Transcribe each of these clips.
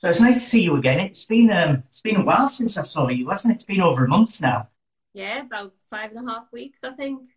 So it's nice to see you again. It's been um, it's been a while since I saw you, hasn't it? It's been over a month now. Yeah, about five and a half weeks, I think.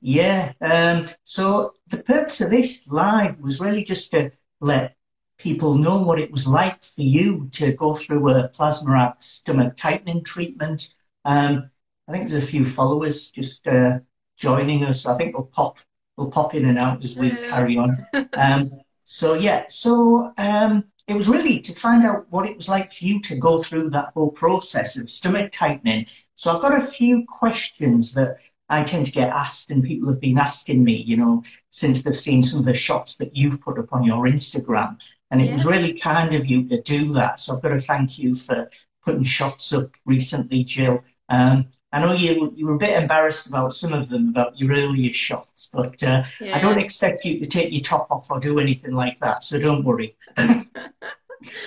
Yeah. Um, so the purpose of this live was really just to let people know what it was like for you to go through a plasma arc stomach tightening treatment. Um, I think there's a few followers just uh, joining us. I think we'll pop we'll pop in and out as we carry on. Um, so yeah, so um, it was really to find out what it was like for you to go through that whole process of stomach tightening. So I've got a few questions that I tend to get asked, and people have been asking me, you know, since they've seen some of the shots that you've put up on your Instagram. And it yeah. was really kind of you to do that. So I've got to thank you for putting shots up recently, Jill. Um, I know you you were a bit embarrassed about some of them, about your earlier shots, but uh, yeah. I don't expect you to take your top off or do anything like that. So don't worry.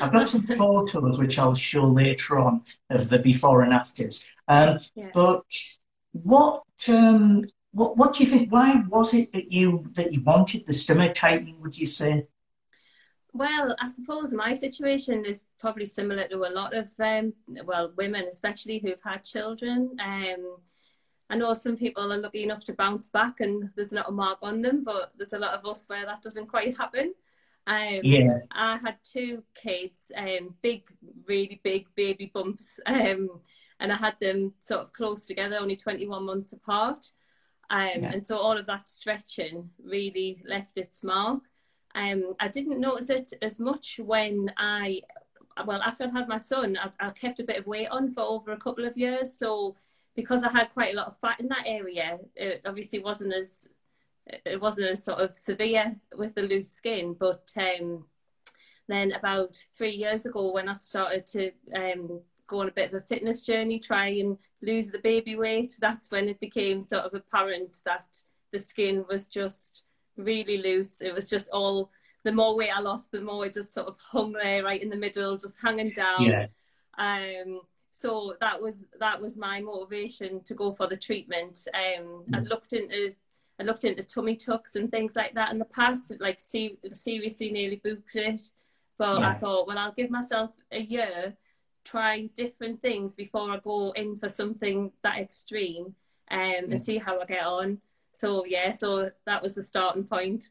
I've got some photos which I'll show later on of the before and afters. Um, yeah. But what um, what what do you think? Why was it that you that you wanted the stomach tightening? Would you say? Well, I suppose my situation is probably similar to a lot of um, well women, especially who've had children. Um, I know some people are lucky enough to bounce back and there's not a mark on them, but there's a lot of us where that doesn't quite happen. Um, yeah. I had two kids, um, big, really big baby bumps, um, and I had them sort of close together, only 21 months apart. Um, yeah. And so all of that stretching really left its mark. Um, I didn't notice it as much when I, well, after I had my son, I, I kept a bit of weight on for over a couple of years. So because I had quite a lot of fat in that area, it obviously wasn't as it wasn't as sort of severe with the loose skin. But um, then about three years ago, when I started to um, go on a bit of a fitness journey, try and lose the baby weight, that's when it became sort of apparent that the skin was just really loose. It was just all the more weight I lost, the more it just sort of hung there right in the middle, just hanging down. Yeah. Um, so that was that was my motivation to go for the treatment. Um, mm. I looked into I looked into tummy tucks and things like that in the past, like see, seriously nearly booked it. But yeah. I thought, well, I'll give myself a year, try different things before I go in for something that extreme um, yeah. and see how I get on so yeah, so that was the starting point.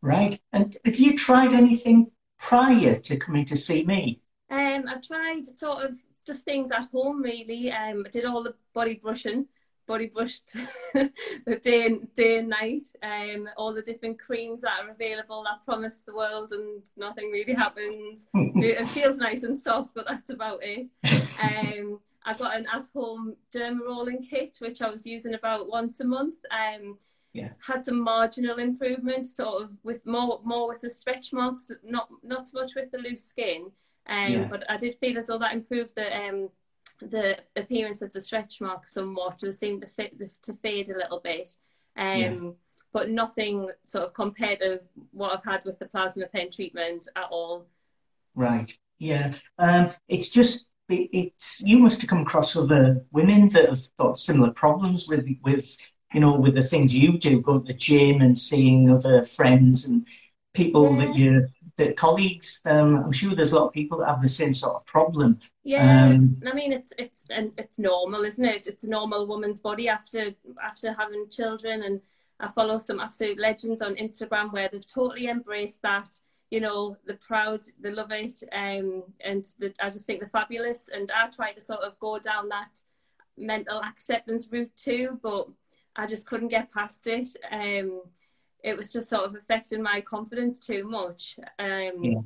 Right. And have you tried anything prior to coming to see me? Um, I tried sort of just things at home really. Um, I did all the body brushing, body brushed the day and day and night. Um, all the different creams that are available that promise the world and nothing really happens. it feels nice and soft, but that's about it. Um, I got an at-home derma rolling kit, which I was using about once a month. Um, yeah. Had some marginal improvement, sort of with more more with the stretch marks, not not so much with the loose skin. Um, yeah. But I did feel as though that improved the um, the appearance of the stretch marks somewhat. It seemed to fit to fade a little bit. Um, yeah. But nothing sort of compared to what I've had with the plasma pen treatment at all. Right. Yeah. Um, it's just it's you must have come across other women that have got similar problems with with you know with the things you do, going to the gym and seeing other friends and people yeah. that you the colleagues. Um, I'm sure there's a lot of people that have the same sort of problem. Yeah, um, I mean it's it's and it's normal, isn't it? It's a normal woman's body after after having children, and I follow some absolute legends on Instagram where they've totally embraced that you know, the proud, they love it, um, and the, I just think they're fabulous. And I try to sort of go down that mental acceptance route too, but I just couldn't get past it. Um, it was just sort of affecting my confidence too much. Um, yeah.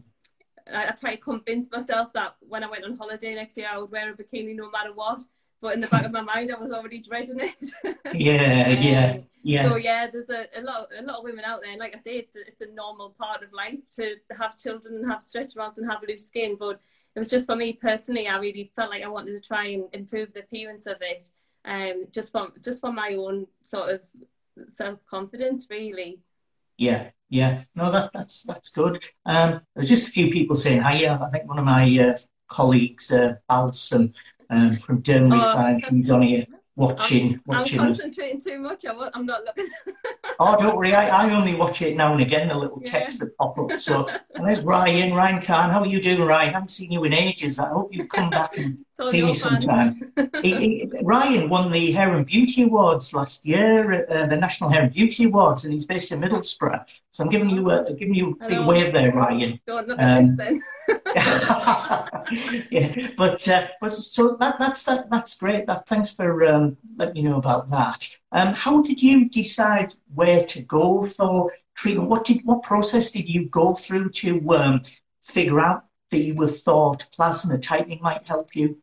I, I try to convince myself that when I went on holiday next year, I would wear a bikini no matter what but in the back of my mind, I was already dreading it. yeah, um, yeah, yeah. So yeah, there's a, a lot, a lot of women out there, and like I say, it's a, it's a normal part of life to have children and have stretch marks and have loose skin. But it was just for me personally, I really felt like I wanted to try and improve the appearance of it, um, just from just for my own sort of self confidence, really. Yeah, yeah. No, that that's that's good. Um, there's just a few people saying hi. Yeah, I think one of my uh, colleagues, uh, Balsam, um, from Dermly oh. Fine from Donny. watching. I'm, watching I'm concentrating us. too much. I, am not looking. oh, don't worry. I, I only watch it now and again. The little yeah. text that pop up. So, and there's Ryan. Ryan Khan. How are you doing, Ryan? I haven't seen you in ages. I hope you come back and see me sometime. he, he, Ryan won the Hair and Beauty Awards last year, uh, the National Hair and Beauty Awards, and he's based in Middlesbrough. So I'm giving you a giving you a big wave there, Ryan. Don't look at um, this then. yeah, but uh, but so that that's that that's great. That thanks for um, letting me know about that. Um, how did you decide where to go for treatment? What did what process did you go through to um, figure out that you were thought plasma tightening might help you?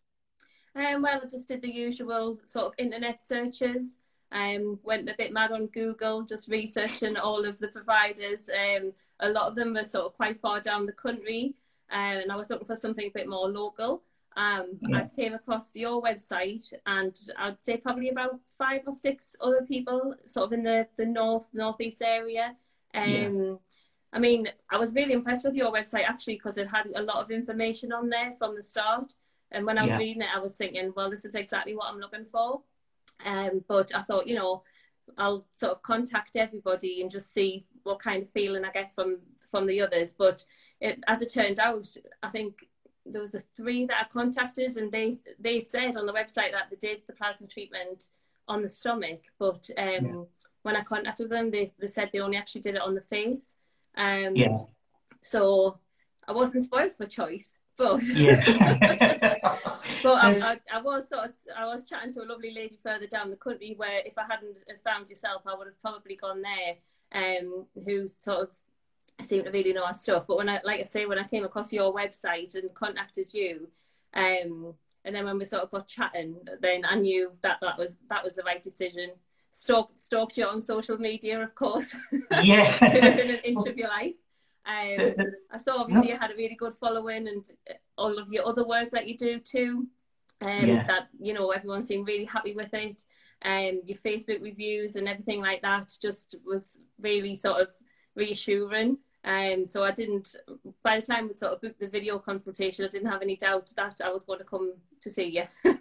Um, well, I just did the usual sort of internet searches. Um, went a bit mad on Google, just researching all of the providers. Um, a lot of them were sort of quite far down the country and I was looking for something a bit more local. Um, yeah. I came across your website, and I'd say probably about five or six other people, sort of in the the north northeast area. Um, yeah. I mean, I was really impressed with your website actually because it had a lot of information on there from the start. And when I was yeah. reading it, I was thinking, well, this is exactly what I'm looking for. Um, but I thought, you know, I'll sort of contact everybody and just see what kind of feeling I get from from the others. But it, as it turned out, I think there was a three that I contacted, and they they said on the website that they did the plasma treatment on the stomach, but um, yeah. when I contacted them, they they said they only actually did it on the face. Um, yeah. So I wasn't spoiled for choice, but yeah. but I, I, I, was sort of I was chatting to a lovely lady further down the country where if I hadn't found yourself, I would have probably gone there. Um, who sort of seemed to really know our stuff. But when I, like I say, when I came across your website and contacted you, um, and then when we sort of got chatting, then I knew that that was that was the right decision. Stalked, stalked you on social media, of course. Yeah. within an inch of your life. Um, I saw obviously you had a really good following and all of your other work that you do too. Um, yeah. That you know everyone seemed really happy with it. Um, your Facebook reviews and everything like that just was really sort of reassuring. Um, so I didn't, by the time we sort of booked the video consultation, I didn't have any doubt that I was going to come to see you.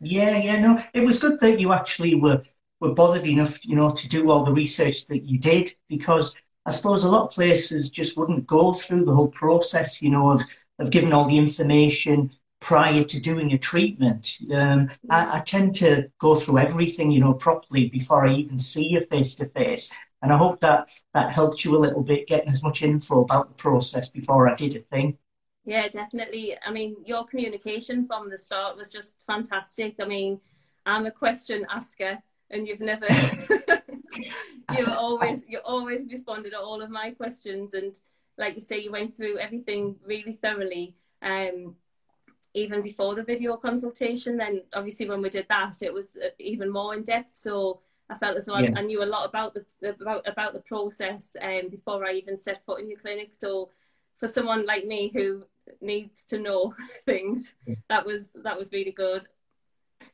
yeah, yeah, no, it was good that you actually were, were bothered enough, you know, to do all the research that you did because I suppose a lot of places just wouldn't go through the whole process, you know, of, of giving all the information prior to doing a treatment. Um, I, I, tend to go through everything, you know, properly before I even see you face to face. And I hope that that helped you a little bit getting as much info about the process before I did a thing. Yeah, definitely. I mean, your communication from the start was just fantastic. I mean, I'm a question asker, and you've never, you've always, you always responded to all of my questions, and like you say, you went through everything really thoroughly. Um, even before the video consultation, then obviously when we did that, it was uh, even more in depth. So I felt as though yeah. I, I, knew a lot about the about about the process um, before I even set foot in your clinic. So for someone like me who needs to know things, that was that was really good.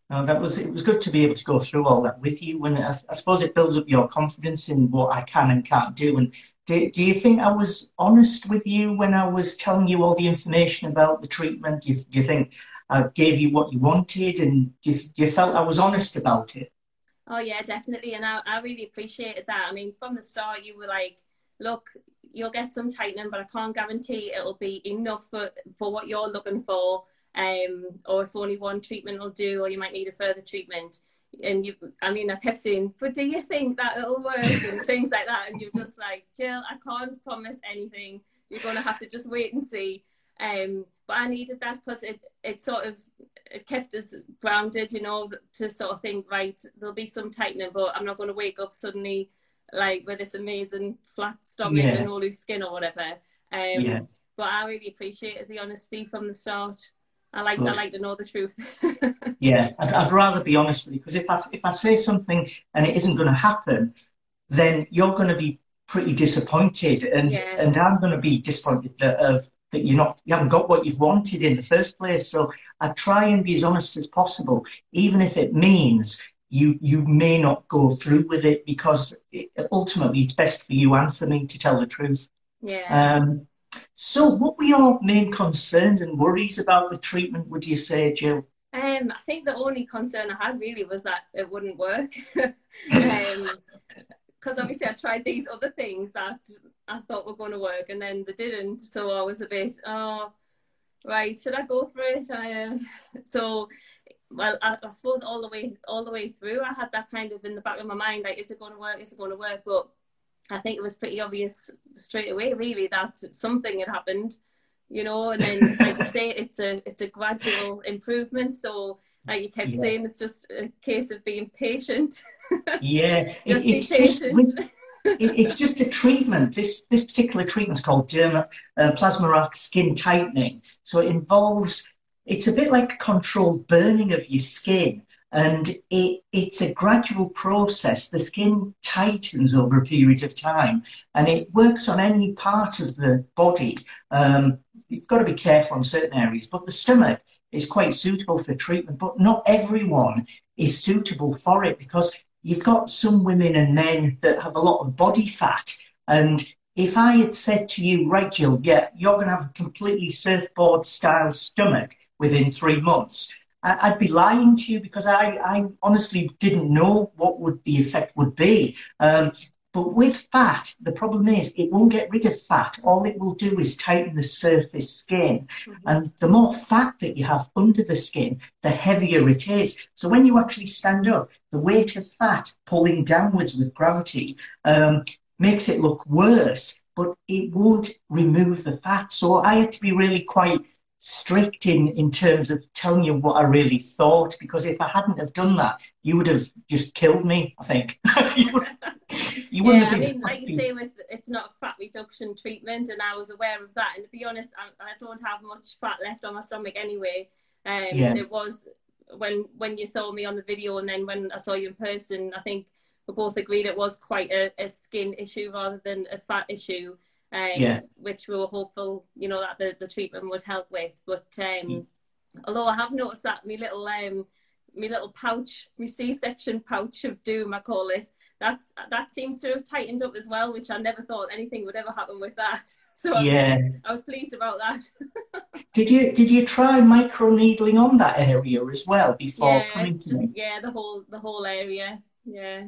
No, that was it was good to be able to go through all that with you, and I, I suppose it builds up your confidence in what I can and can't do. And do, do you think I was honest with you when I was telling you all the information about the treatment? Do you, do you think I gave you what you wanted, and do you, do you felt I was honest about it? Oh yeah, definitely, and I, I really appreciated that. I mean, from the start, you were like, "Look, you'll get some tightening, but I can't guarantee it'll be enough for for what you're looking for, um, or if only one treatment will do, or you might need a further treatment." And you, I mean, I kept saying, "But do you think that it'll work?" and things like that, and you're just like, "Jill, I can't promise anything. You're gonna have to just wait and see." Um, but I needed that because it it sort of it kept us grounded, you know, to sort of think, right, there'll be some tightening, but I'm not going to wake up suddenly like with this amazing flat stomach yeah. and all loose skin or whatever. Um, yeah. But I really appreciated the honesty from the start. I like Good. I like to know the truth. yeah, I'd, I'd, rather be honest with you because if I if I say something and it isn't going to happen, then you're going to be pretty disappointed, and yeah. and I'm going to be disappointed that of that you're not you haven't got what you've wanted in the first place. So I try and be as honest as possible, even if it means you you may not go through with it because it, ultimately it's best for you and for me to tell the truth. Yeah. Um, so, what were your main concerns and worries about the treatment? Would you say, Jill? Um, I think the only concern I had really was that it wouldn't work. Because um, obviously I tried these other things that I thought were going to work and then they didn't. So I was a bit, oh, right, should I go for it? I, uh... So, well, I, I, suppose all the way all the way through, I had that kind of in the back of my mind, like, is it going to work? Is it going to work? But I think it was pretty obvious straight away, really, that something had happened you know, and then like you say, it's a it's a gradual improvement. So like you kept yeah. saying, it's just a case of being patient. Yeah, just it, it's just it, it's just a treatment. This this particular treatment is called derma, uh, Plasma skin tightening. So it involves it's a bit like controlled burning of your skin. And it, it's a gradual process. The skin tightens over a period of time and it works on any part of the body. Um, you've got to be careful in certain areas, but the stomach is quite suitable for treatment, but not everyone is suitable for it because you've got some women and men that have a lot of body fat. And if I had said to you, right, Jill, yeah, you're going to have a completely surfboard style stomach within three months, I'd be lying to you because I, I honestly didn't know what would the effect would be. Um, but with fat, the problem is it won't get rid of fat. All it will do is tighten the surface skin. Mm-hmm. And the more fat that you have under the skin, the heavier it is. So when you actually stand up, the weight of fat pulling downwards with gravity um, makes it look worse, but it won't remove the fat. So I had to be really quite strict in, in terms of telling you what I really thought, because if I hadn't have done that, you would have just killed me, I think. you, would, you wouldn't yeah, have been I mean, like you say, with it's not a fat reduction treatment, and I was aware of that. And to be honest, I, I don't have much fat left on my stomach anyway. Um, yeah. It was when when you saw me on the video, and then when I saw you in person, I think we both agreed it was quite a, a skin issue rather than a fat issue um, yeah. which we were hopeful, you know, that the, the treatment would help with. But um, mm. although I have noticed that my little um, my little pouch, my C-section pouch of doom, I call it, that's that seems to have tightened up as well, which I never thought anything would ever happen with that. So yeah, I was pleased about that. did you did you try micro needling on that area as well before yeah, coming to just, me? Yeah, the whole the whole area. Yeah.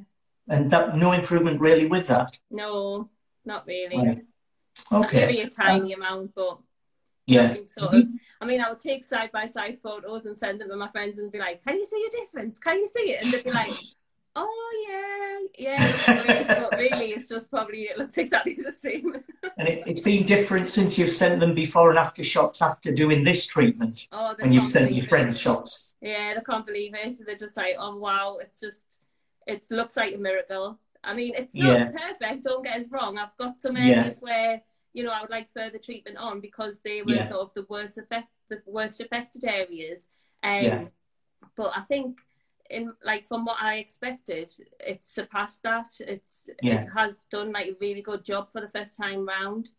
And that no improvement really with that. No, not really. Right. Okay. Maybe a tiny amount, but yeah. Sort of. Mm-hmm. I mean, I would take side by side photos and send them to my friends and be like, "Can you see a difference? Can you see it?" And they'd be like, "Oh yeah, yeah, great." but really, it's just probably it looks exactly the same. and it, has been different since you've sent them before and after shots after doing this treatment. Oh, when you've sent your friends shots. Yeah, they can't believe it. They're just like, "Oh wow, it's just, it looks like a miracle." I mean, it's not yeah. perfect. Don't get us wrong. I've got some areas yeah. where you know I would like further treatment on because they were yeah. sort of the worst affect the worst affected areas. Um, yeah. But I think in like from what I expected, it's surpassed that. It's it has done like a really good job for the first time round.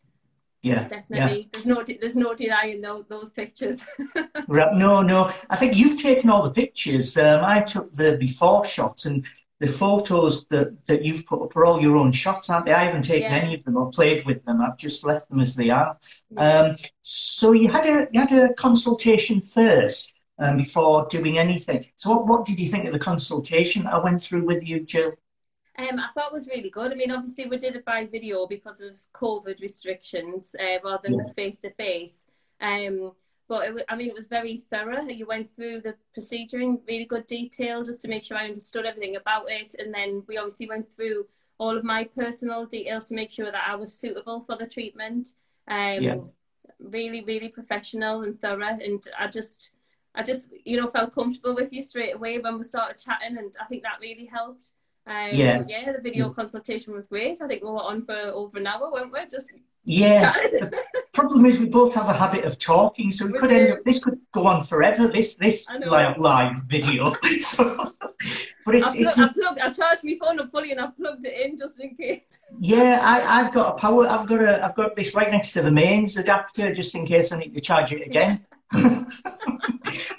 Yeah, definitely. Yeah. There's no there's no denying those, those pictures. no, no. I think you've taken all the pictures. Um, I took the before shots, and the photos that, that you've put up are all your own shots, aren't they? I haven't taken yeah. any of them or played with them. I've just left them as they are. Yeah. Um, so you had a you had a consultation first um, before doing anything. So what, what did you think of the consultation I went through with you, Jill? Um, I thought it was really good. I mean, obviously we did it by video because of COVID restrictions uh, rather than face to face. But it, I mean, it was very thorough. You went through the procedure in really good detail just to make sure I understood everything about it. And then we obviously went through all of my personal details to make sure that I was suitable for the treatment. Um, yeah. Really, really professional and thorough. And I just, I just, you know, felt comfortable with you straight away when we started chatting. And I think that really helped. Um, yeah. yeah, the video consultation was great. I think we were on for over an hour, weren't we? Just yeah. problem is we both have a habit of talking, so we, we could do. end up, this could go on forever. This this live, live video. so, but it's, I've, it's I've, plugged, I've charged my phone up fully and I've plugged it in just in case. Yeah, I, I've got a power. I've got a. I've got this right next to the mains adapter just in case I need to charge it again.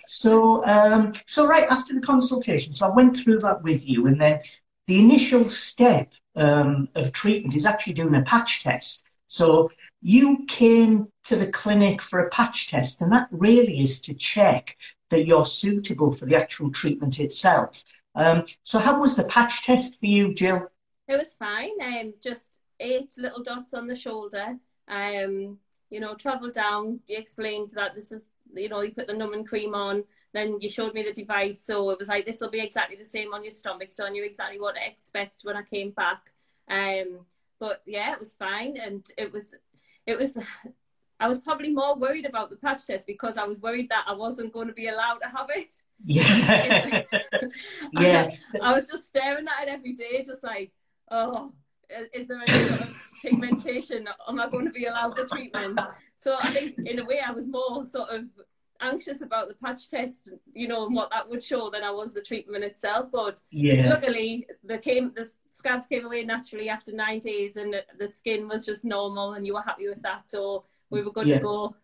so um, so right after the consultation, so I went through that with you, and then the initial step um, of treatment is actually doing a patch test. So you came to the clinic for a patch test, and that really is to check that you're suitable for the actual treatment itself. Um, so, how was the patch test for you, Jill? It was fine. Um, just eight little dots on the shoulder. Um, you know, travel down. You explained that this is, you know, you put the numbing cream on. Then you showed me the device, so it was like this will be exactly the same on your stomach, so I knew exactly what to expect when I came back. Um, but yeah, it was fine, and it was, it was. I was probably more worried about the patch test because I was worried that I wasn't going to be allowed to have it. Yeah. yeah. I, I was just staring at it every day, just like, oh, is there any sort of pigmentation? Am I going to be allowed the treatment? So I think in a way I was more sort of anxious about the patch test, you know, and what that would show than I was the treatment itself. But yeah. luckily, the came the scabs came away naturally after nine days, and the, skin was just normal, and you were happy with that. So we were good yeah. to go.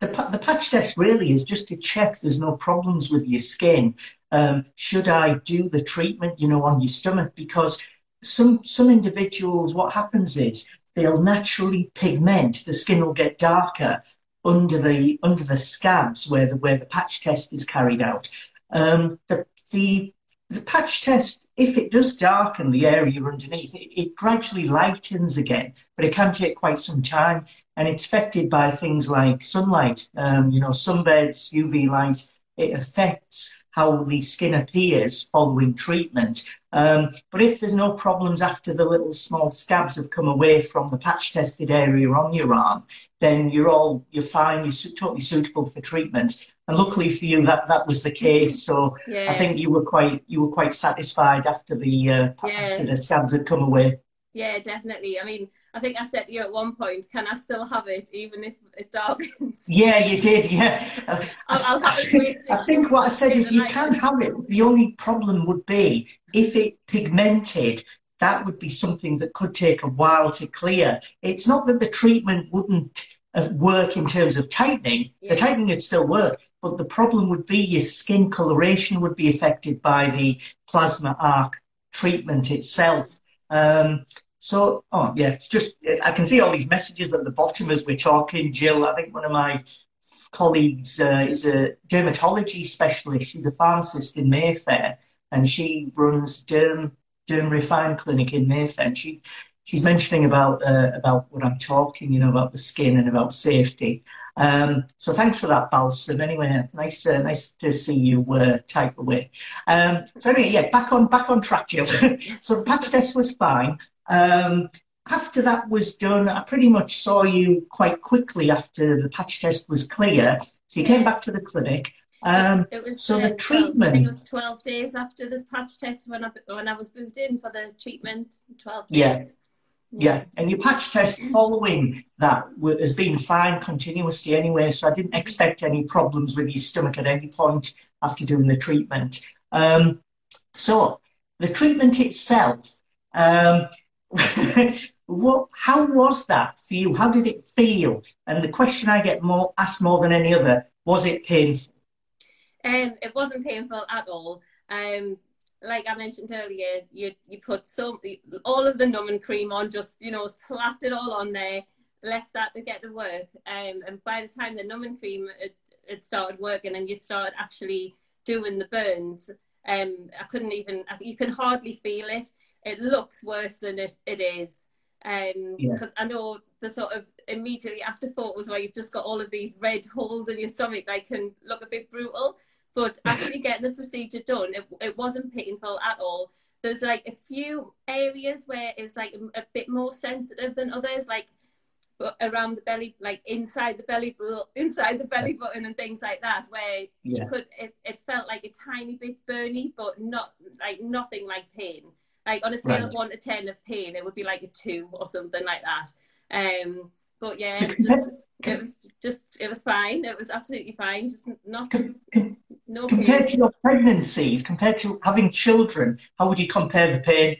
The, the patch test really is just to check there's no problems with your skin. Um, should I do the treatment, you know, on your stomach? Because some some individuals, what happens is they'll naturally pigment. The skin will get darker under the under the scabs where the where the patch test is carried out. Um, the, the the patch test, if it does darken the area underneath, it, it, gradually lightens again, but it can take quite some time, and it's affected by things like sunlight, um, you know, sunbeds, UV light. It affects how the skin appears following treatment. Um, but if there's no problems after the little small scabs have come away from the patch tested area on your arm, then you're all you're fine. You're totally suitable for treatment. And luckily for you, that that was the case. So yeah. I think you were quite you were quite satisfied after the uh, yeah. after the scabs had come away. Yeah, definitely. I mean, I think I said to you at one point, can I still have it even if it darkens? Yeah, you did, yeah. I'll, I'll have it I think what I said is you can have it. The only problem would be if it pigmented, that would be something that could take a while to clear. It's not that the treatment wouldn't uh, work in terms of tightening. Yeah. The tightening would still work, but the problem would be your skin coloration would be affected by the plasma arc treatment itself. Um, so, oh yeah, just I can see all these messages at the bottom as we're talking. Jill, I think one of my colleagues uh, is a dermatology specialist. She's a pharmacist in Mayfair, and she runs Derm Derm Refine Clinic in Mayfair. And she she's mentioning about uh, about what I'm talking, you know, about the skin and about safety. Um, so thanks for that, Balsam. Anyway, nice uh, nice to see you uh, type away. Um, so anyway, yeah, back on back on track, Jill. so the patch test was fine. Um, after that was done, I pretty much saw you quite quickly after the patch test was clear. So you came back to the clinic. Um, it was, so uh, the treatment. I think it was 12 days after this patch test when I, when I was booked in for the treatment. 12 days. Yeah. Yeah, and your patch test following that has been fine continuously anyway, so I didn't expect any problems with your stomach at any point after doing the treatment. Um, so, the treatment itself, um, what, how was that for you? How did it feel? And the question I get more asked more than any other: Was it painful? Um, it wasn't painful at all. Um, like I mentioned earlier, you you put so all of the numbing cream on, just you know, slapped it all on there, left that to get to work. Um, and by the time the numbing cream it, it started working and you started actually doing the burns, um, I couldn't even. You can hardly feel it it looks worse than it, it is. Um, because yeah. I know the sort of immediately after thought was where you've just got all of these red holes in your stomach, like can look a bit brutal. But actually getting the procedure done, it, it wasn't painful at all. There's like a few areas where it's like a, a bit more sensitive than others, like around the belly, like inside the belly, inside the belly button and things like that, where yeah. you could, it, it felt like a tiny bit burny, but not like nothing like pain. Like on a scale right. of one to ten of pain, it would be like a two or something like that. Um, but yeah, so just, it was just it was fine. It was absolutely fine. Just not com- no compared pain. to your pregnancies, compared to having children. How would you compare the pain?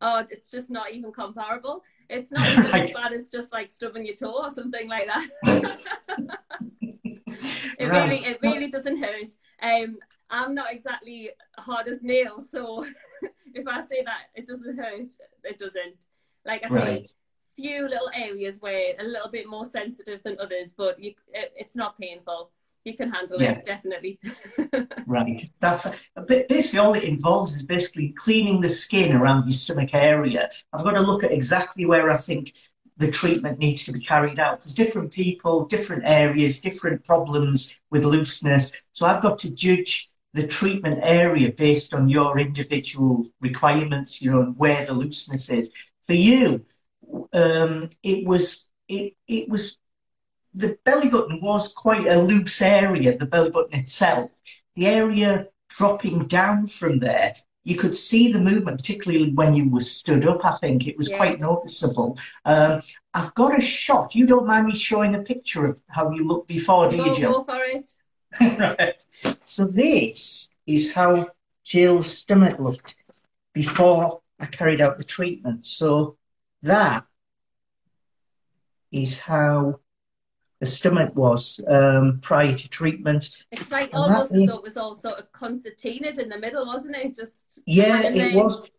Oh, it's just not even comparable. It's not even right. as bad as just like stubbing your toe or something like that. it right. really, it really doesn't hurt. Um, I'm not exactly hard as nails, so if I say that it doesn't hurt, it doesn't. Like I right. say, few little areas where a little bit more sensitive than others, but you, it, it's not painful. You can handle yeah. it definitely. right. That basically all it involves is basically cleaning the skin around your stomach area. I've got to look at exactly where I think the treatment needs to be carried out because different people, different areas, different problems with looseness. So I've got to judge the treatment area based on your individual requirements, you know, and where the looseness is. For you, um, it was it it was the belly button was quite a loose area, the belly button itself. The area dropping down from there, you could see the movement, particularly when you were stood up, I think. It was yeah. quite noticeable. Um, I've got a shot. You don't mind me showing a picture of how you looked before, do you, Jill? Go for it. right. So this is how Jill's stomach looked before I carried out the treatment. So that is how the stomach was um, prior to treatment. It's like and almost as though it was all sort of concertinaed in the middle, wasn't it? Just yeah, it was.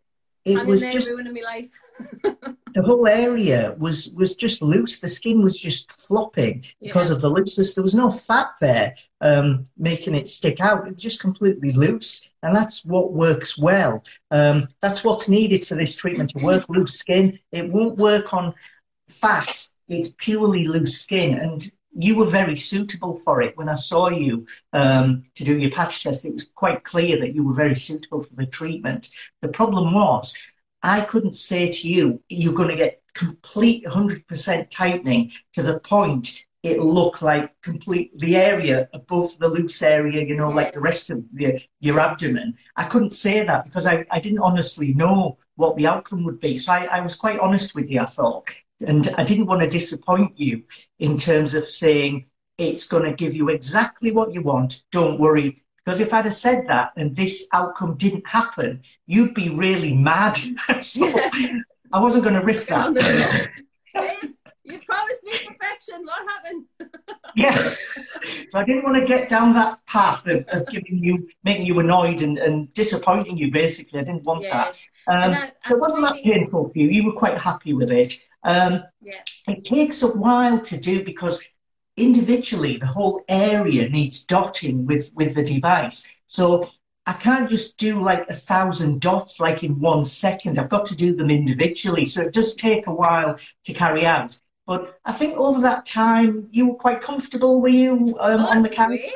It was just ruining my life. the whole area was was just loose. The skin was just flopping because of the looseness. There was no fat there um, making it stick out. It was just completely loose, and that's what works well. Um, that's what's needed for this treatment to work. loose skin. It won't work on fat it's purely loose skin. And you were very suitable for it. When I saw you um, to do your patch test, it was quite clear that you were very suitable for the treatment. The problem was, I couldn't say to you, you're going to get complete 100% tightening to the point it looked like complete the area above the loose area, you know, like the rest of the, your abdomen. I couldn't say that because I, I didn't honestly know what the outcome would be. So I, I was quite honest with you, I thought. And I didn't want to disappoint you in terms of saying it's going to give you exactly what you want. Don't worry. Because if I'd have said that and this outcome didn't happen, you'd be really mad. so I wasn't going to risk that. you promised me perfection. What happened? yeah. So I didn't want to get down that path of, of giving you, making you annoyed and, and, disappointing you, basically. I didn't want that. Um, I, so it wasn't really... that painful for you. You were quite happy with it. Um, yeah. It takes a while to do because individually the whole area needs dotting with, with the device. So I can't just do like a thousand dots like in one second. I've got to do them individually. So it does take a while to carry out. But I think over that time, you were quite comfortable, were you, um, oh, on the couch?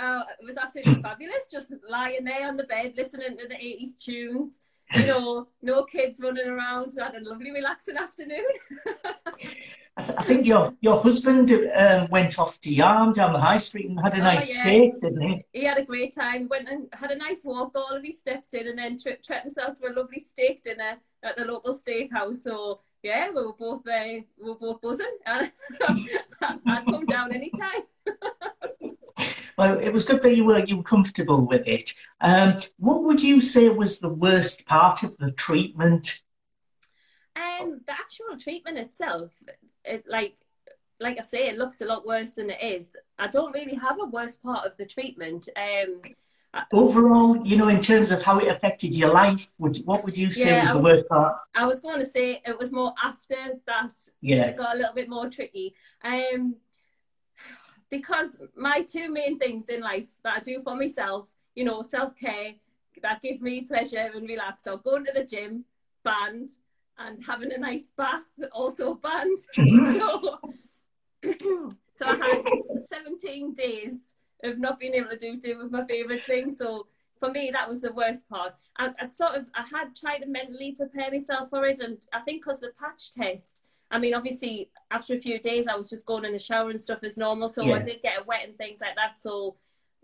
Uh, it was absolutely fabulous, just lying there on the bed, listening to the 80s tunes you know, no kids running around. I had a lovely, relaxing afternoon. I think your your husband um, went off to Yarm down the high street and had a oh, nice yeah. steak, didn't he? He had a great time. Went and had a nice walk, all of his steps in, and then treated himself to a lovely steak dinner at the local steakhouse. So yeah, we were both there. We were both buzzing. I'd come down anytime. well, it was good that you were you were comfortable with it. Um, what would you say was the worst part of the treatment? Um, the actual treatment itself, it, like like I say, it looks a lot worse than it is. I don't really have a worst part of the treatment. Um, Overall, you know, in terms of how it affected your life, would, what would you say yeah, was the worst part? I was going to say it was more after that. Yeah, it got a little bit more tricky. Um, because my two main things in life that I do for myself, you know, self care that give me pleasure and relax. So going to the gym, band, and having a nice bath, also band. so, so I had 17 days of not being able to do two of my favourite things. So for me, that was the worst part. I, I'd sort of, I had tried to mentally prepare myself for it, and I think because the patch test, I mean, obviously, after a few days, I was just going in the shower and stuff as normal. So yeah. I did get wet and things like that. So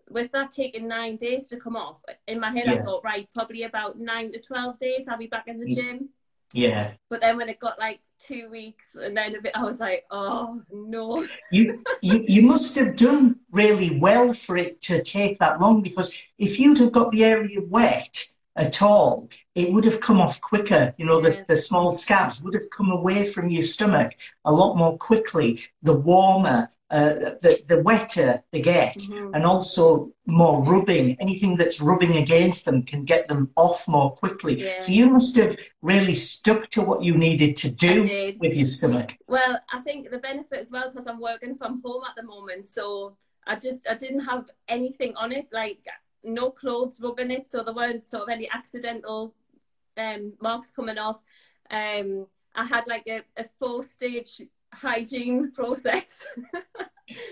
with that taking nine days to come off, in my head, yeah. I thought, right, probably about nine to 12 days, I'll be back in the mm. gym. Yeah. But then when it got like two weeks and then a bit, I was like, oh no. you, you you must have done really well for it to take that long because if you'd have got the area wet, at all, it would have come off quicker. You know, the, the small scabs would have come away from your stomach a lot more quickly. The warmer uh, the, the wetter they get, mm-hmm. and also more rubbing. Anything that's rubbing against them can get them off more quickly. Yeah. So you must have really stuck to what you needed to do with your stomach. Well, I think the benefit as well because I'm working from home at the moment, so I just I didn't have anything on it, like no clothes rubbing it, so there weren't sort of any accidental um, marks coming off. Um, I had like a, a four stage hygiene process.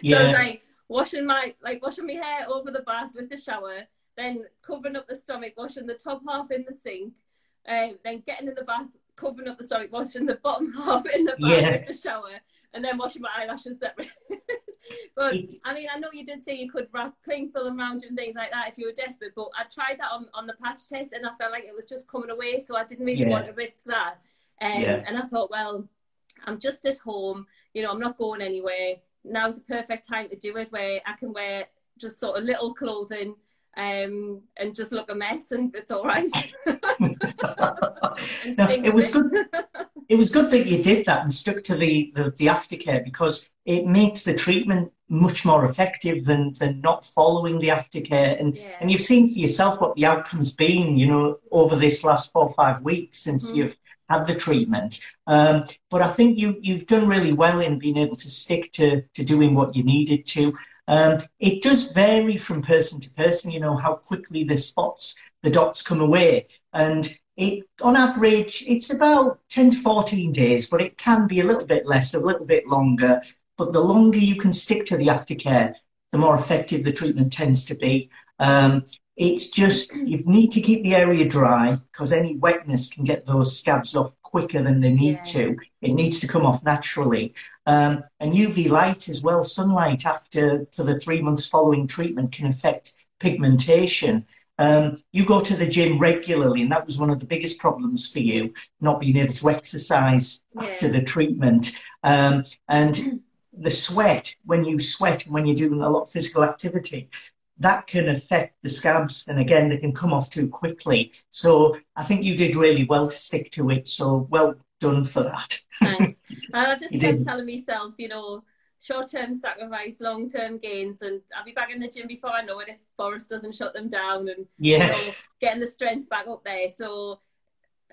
yeah. So it's like washing my like washing my hair over the bath with the shower, then covering up the stomach, washing the top half in the sink, um, then getting in the bath, covering up the stomach, washing the bottom half in the bath yeah. with the shower, and then washing my eyelashes separate. but I mean, I know you did say you could wrap cling film around you and things like that if you were desperate, but I tried that on, on the patch test and I felt like it was just coming away, so I didn't really yeah. want to risk that. Um, yeah. And I thought, well, I'm just at home, you know, I'm not going anywhere. Now's the perfect time to do it where I can wear just sort of little clothing um, and just look a mess and it's all right. no, it was good. It was good that you did that and stuck to the, the, the aftercare because it makes the treatment much more effective than, than not following the aftercare. And yeah. and you've seen for yourself what the outcome's been, you know, over this last four or five weeks since mm-hmm. you've had the treatment. Um, but I think you, you've done really well in being able to stick to, to doing what you needed to. Um, it does vary from person to person, you know, how quickly the spots, the dots come away. And it, on average, it's about 10 to 14 days, but it can be a little bit less, a little bit longer. But the longer you can stick to the aftercare, the more effective the treatment tends to be. Um, it's just you need to keep the area dry because any wetness can get those scabs off quicker than they need yeah. to. It needs to come off naturally. Um, and UV light as well, sunlight after for the three months following treatment can affect pigmentation. Um, you go to the gym regularly, and that was one of the biggest problems for you, not being able to exercise yeah. after the treatment. Um, and the sweat, when you sweat and when you're doing a lot of physical activity, that can affect the scabs. And again, they can come off too quickly. So I think you did really well to stick to it. So well done for that. Thanks. I just kept telling myself, you know, short term sacrifice, long term gains, and I'll be back in the gym before I know it if Boris doesn't shut them down and yeah. you know, getting the strength back up there. So,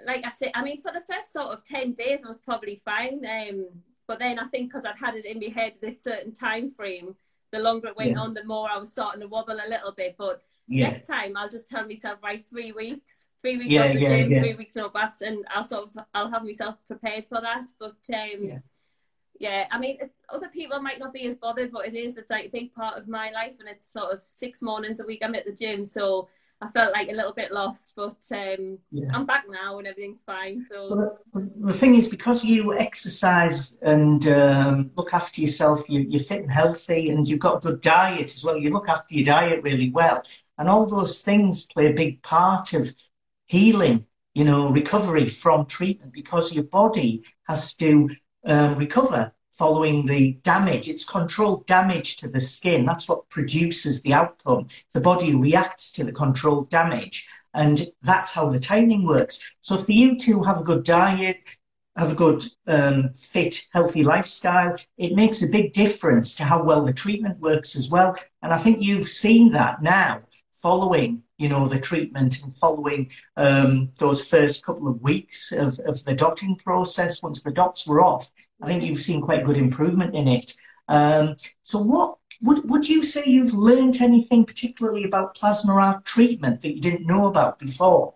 like I said, I mean, for the first sort of 10 days, I was probably fine. Um, but then I think because I'd had it in my head this certain time frame, the longer it went yeah. on, the more I was starting to wobble a little bit. But yeah. next time, I'll just tell myself, right, three weeks, three weeks yeah, off the gym, three weeks no baths, and I'll sort of I'll have myself prepared for that. But um, yeah. I mean, other people might not be as bothered, but it is. It's like a big part of my life, and it's sort of six mornings a week I'm at the gym, so I felt like a little bit lost, but um, yeah. I'm back now and everything's fine. So well, the, the, thing is, because you exercise and um, look after yourself, you, you're fit and healthy, and you've got a good diet as well. You look after your diet really well, and all those things play a big part of healing. You know, recovery from treatment because your body has to um, recover following the damage. It's controlled damage to the skin. That's what produces the outcome. The body reacts to the controlled damage. And that's how the tightening works. So for you to have a good diet, have a good, um, fit, healthy lifestyle, it makes a big difference to how well the treatment works as well. And I think you've seen that now following you know, the treatment and following um, those first couple of weeks of, of the dotting process, once the dots were off, I think you've seen quite good improvement in it. Um, so, what would would you say you've learned anything particularly about plasma arc treatment that you didn't know about before?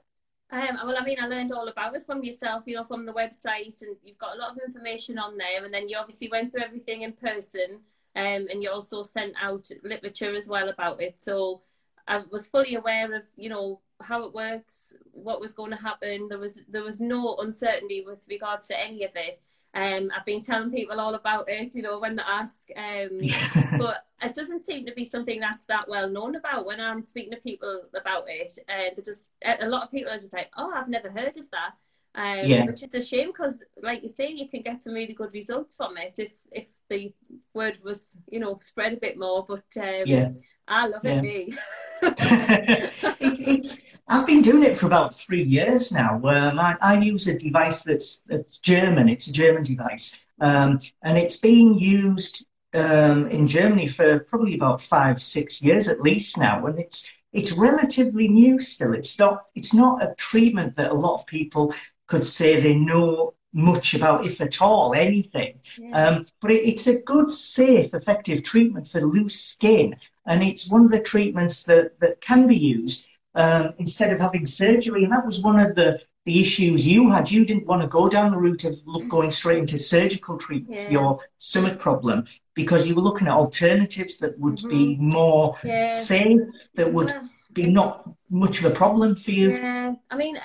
Um, well, I mean, I learned all about it from yourself, you know, from the website, and you've got a lot of information on there. And then you obviously went through everything in person, um, and you also sent out literature as well about it. So I was fully aware of, you know, how it works, what was going to happen. There was there was no uncertainty with regards to any of it. Um, I've been telling people all about it, you know, when they ask. Um, but it doesn't seem to be something that's that well known about when I'm speaking to people about it. And uh, just a lot of people are just like, "Oh, I've never heard of that," um, yeah. which is a shame because, like you say, you can get some really good results from it if if the word was, you know, spread a bit more. But um, yeah. I love yeah. it, me. it's, it's, I've been doing it for about three years now. Um, I, I, use a device that's, that's German. It's a German device. Um, and it's being used um, in Germany for probably about five, six years at least now, and it's it's relatively new still. It's not it's not a treatment that a lot of people could say they know much about, if at all, anything. Yeah. Um, but it, it's a good, safe, effective treatment for loose skin, and it's one of the treatments that that can be used um, instead of having surgery. And that was one of the the issues you had. You didn't want to go down the route of look, going straight into surgical treatment yeah. for your stomach problem because you were looking at alternatives that would mm-hmm. be more yeah. safe, that would be not much of a problem for you. Yeah, I mean,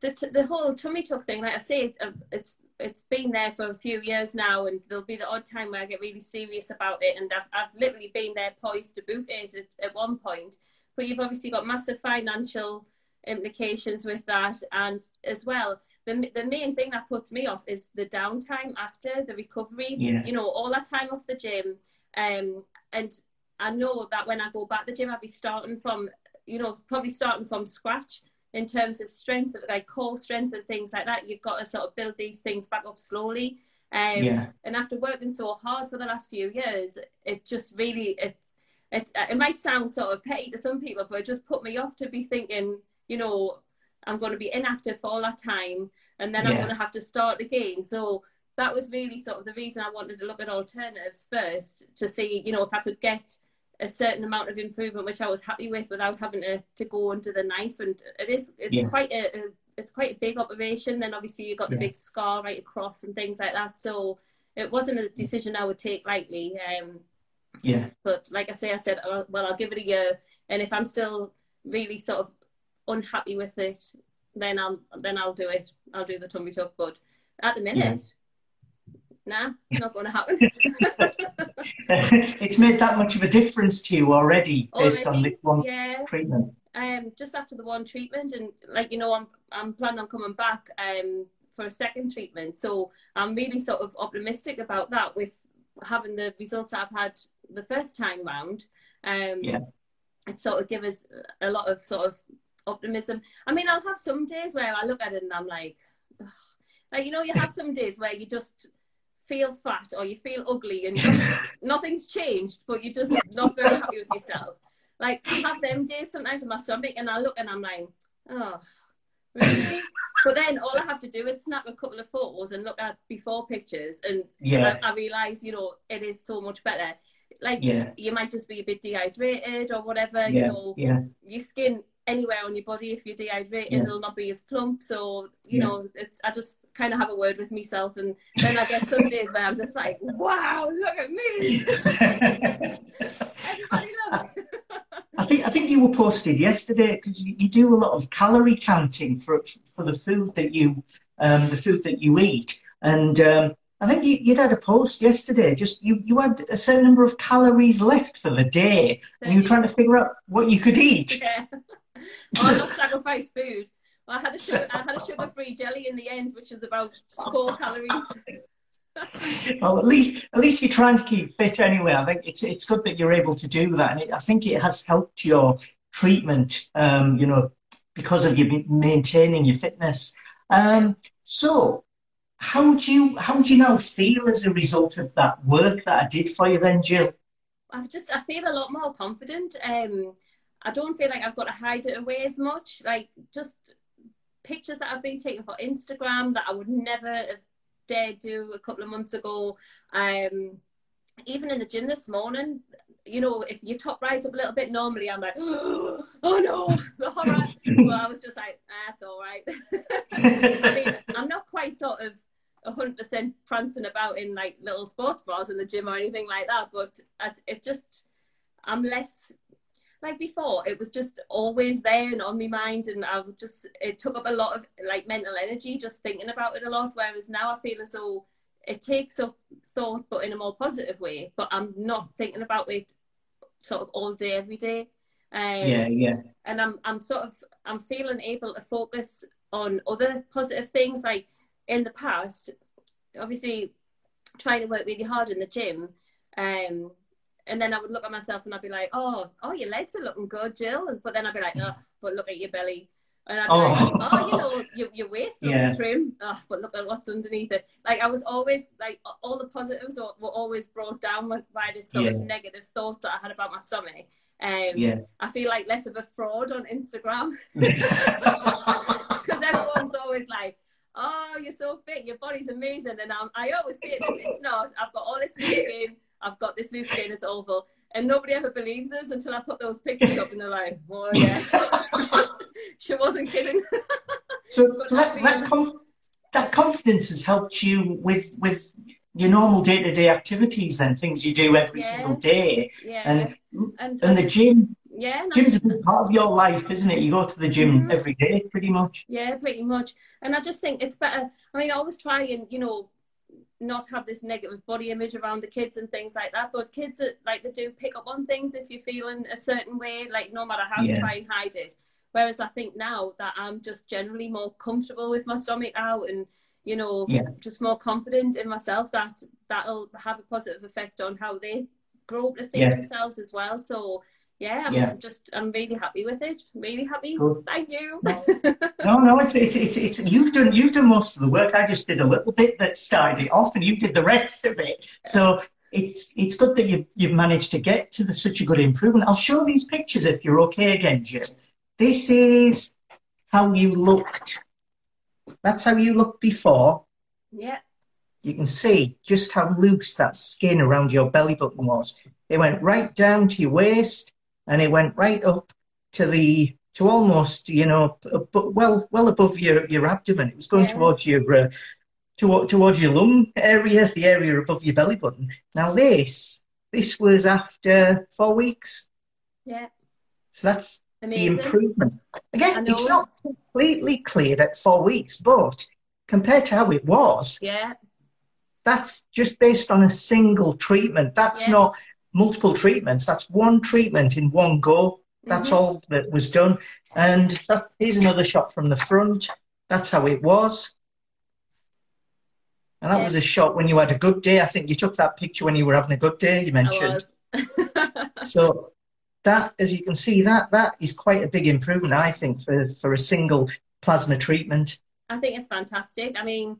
the t- the whole tummy tuck thing, like I say, uh, it's it's been there for a few years now, and there'll be the odd time where I get really serious about it, and I've, I've literally been there poised to boot it at, at one point. But you've obviously got massive financial implications with that, and as well, the the main thing that puts me off is the downtime after the recovery. Yeah. You know, all that time off the gym, um, and I know that when I go back to the gym, I'll be starting from, you know, probably starting from scratch in terms of strength, like core strength and things like that. You've got to sort of build these things back up slowly. Um, yeah. And after working so hard for the last few years, it just really it it it might sound sort of petty to some people, but it just put me off to be thinking, you know, I'm going to be inactive for all that time and then yeah. I'm going to have to start again. So that was really sort of the reason I wanted to look at alternatives first to see, you know, if I could get a certain amount of improvement, which I was happy with without having to, to go under the knife. And it is, it's yeah. quite a, a, it's quite a big operation. Then obviously you got the yeah. big scar right across and things like that. So it wasn't a decision I would take lightly. Um, yeah. But like I say, I said, oh, well, I'll give it a year. And if I'm still really sort of unhappy with it, then I'll then I'll do it. I'll do the tummy tuck. But at the minute. Nah, not going to happen. it's made that much of a difference to you already, based on this one yeah. treatment. Um, just after the one treatment, and like you know, I'm I'm planning on coming back um for a second treatment. So I'm really sort of optimistic about that with having the results that I've had the first time round. Um, yeah. It sort of gives us a lot of sort of optimism. I mean, I'll have some days where I look at it and I'm like, Ugh. like you know, you have some days where you just feel fat or you feel ugly and nothing's changed, but you're just not very happy with yourself. Like I have them days sometimes with my stomach, and I look and I'm like, oh, really? but then all I have to do is snap a couple of photos and look at before pictures, and yeah. I, I realize, you know, it is so much better. Like yeah. you might just be a bit dehydrated or whatever, yeah. you know, yeah. your skin anywhere on your body if you're dehydrated yeah. it'll not be as plump so you yeah. know it's i just kind of have a word with myself and then i get some days where i'm just like wow look at me everybody look I think I think you were posted yesterday because you, you, do a lot of calorie counting for for the food that you um, the food that you eat, and um, I think you, would had a post yesterday. Just you you had a certain number of calories left for the day, and you were trying to figure out what you could eat. Yeah. Oh, not sacrifice food. Well, I had a sugar, I had a sugar-free jelly in the end, which was about four calories. well, at least at least you're trying to keep fit anyway. I think it's it's good that you're able to do that, and it, I think it has helped your treatment. Um, you know, because of you maintaining your fitness. Um, so, how do you how do you now feel as a result of that work that I did for you, then, Jill? I've just I feel a lot more confident. Um, I don't feel like I've got to hide it away as much. Like just pictures that I've been taking for Instagram that I would never have dared do a couple of months ago. Um, even in the gym this morning, you know, if your top rise up a little bit, normally I'm like, oh, no, the horror. well, I was just like, that's all right. I mean, I'm not quite sort of 100% prancing about in like little sports bras in the gym or anything like that, but it just, I'm less like before it was just always there and on my mind and i would just it took up a lot of like mental energy just thinking about it a lot whereas now i feel as though it takes up thought but in a more positive way. But i'm not thinking about it sort of all day every day. Um, yeah yeah. and i'm i'm sort of i'm feeling able to focus on other positive things. Like in the past obviously trying to work really hard in the gym um and then I would look at myself and I'd be like, oh, oh, your legs are looking good, Jill. But then I'd be like, oh, but look at your belly. And I'm oh. like, oh, you know, your, your waist looks yeah. trim, oh, but look at what's underneath it. Like I was always like all the positives were, were always brought down by this sort yeah. of negative thoughts that I had about my stomach. Um, yeah. I feel like less of a fraud on Instagram because everyone's always like, "Oh, you're so fit, your body's amazing," and I'm, I always say it, it's not. I've got all this skin, I've got this new skin, it's awful, and nobody ever believes us until I put those pictures up, and they're like, "Oh yeah." she wasn't kidding. so, so that that, conf- that confidence has helped you with with your normal day to day activities and things you do every yeah. single day. Yeah. And and, and the gym. Yeah, gym's a big part of your life, isn't it? You go to the gym mm-hmm. every day, pretty much. Yeah, pretty much. And I just think it's better. I mean, I always try and you know not have this negative body image around the kids and things like that. But kids, are, like they do pick up on things if you're feeling a certain way, like no matter how yeah. you try and hide it. Whereas I think now that I'm just generally more comfortable with my stomach out and you know yeah. just more confident in myself, that that'll have a positive effect on how they grow up to see yeah. themselves as well. So yeah, I'm yeah. just I'm really happy with it. Really happy. Good. Thank you. No, no, it's, it's it's it's you've done you've done most of the work. I just did a little bit that started it off, and you did the rest of it. So it's it's good that you've you've managed to get to the, such a good improvement. I'll show these pictures if you're okay again, Jim. This is how you looked. That's how you looked before. Yeah. You can see just how loose that skin around your belly button was. It went right down to your waist, and it went right up to the to almost you know well well above your your abdomen. It was going yeah. towards your uh, to, towards your lung area, the area above your belly button. Now this this was after four weeks. Yeah. So that's Amazing. the improvement. Again, it's not completely cleared at four weeks, but compared to how it was, yeah, that's just based on a single treatment. That's yeah. not multiple treatments. That's one treatment in one go. That's mm-hmm. all that was done. And that, here's another shot from the front. That's how it was. And that yeah. was a shot when you had a good day. I think you took that picture when you were having a good day, you mentioned. so that, as you can see, that that is quite a big improvement, I think, for, for a single plasma treatment. I think it's fantastic. I mean,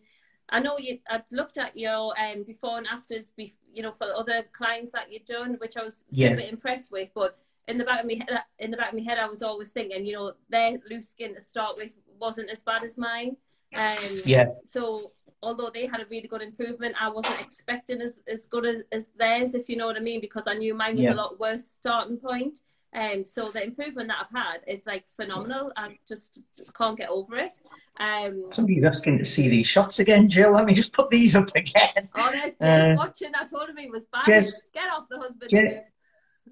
I know you. I've looked at your um, before and afters, you know, for the other clients that you've done, which I was yeah. super impressed with. But in the back of my head, in the back of my head, I was always thinking, you know, their loose skin to start with wasn't as bad as mine. Um, yeah. So although they had a really good improvement, I wasn't expecting as, as good as, as theirs, if you know what I mean, because I knew mine was yeah. a lot worse starting point. Um, so the improvement that I've had is like phenomenal. I just can't get over it. Um, Somebody's asking to see these shots again, Jill. Let me just put these up again. Oh, there's uh, watching. I told him he was bad. Jess, get off the husband. Jess,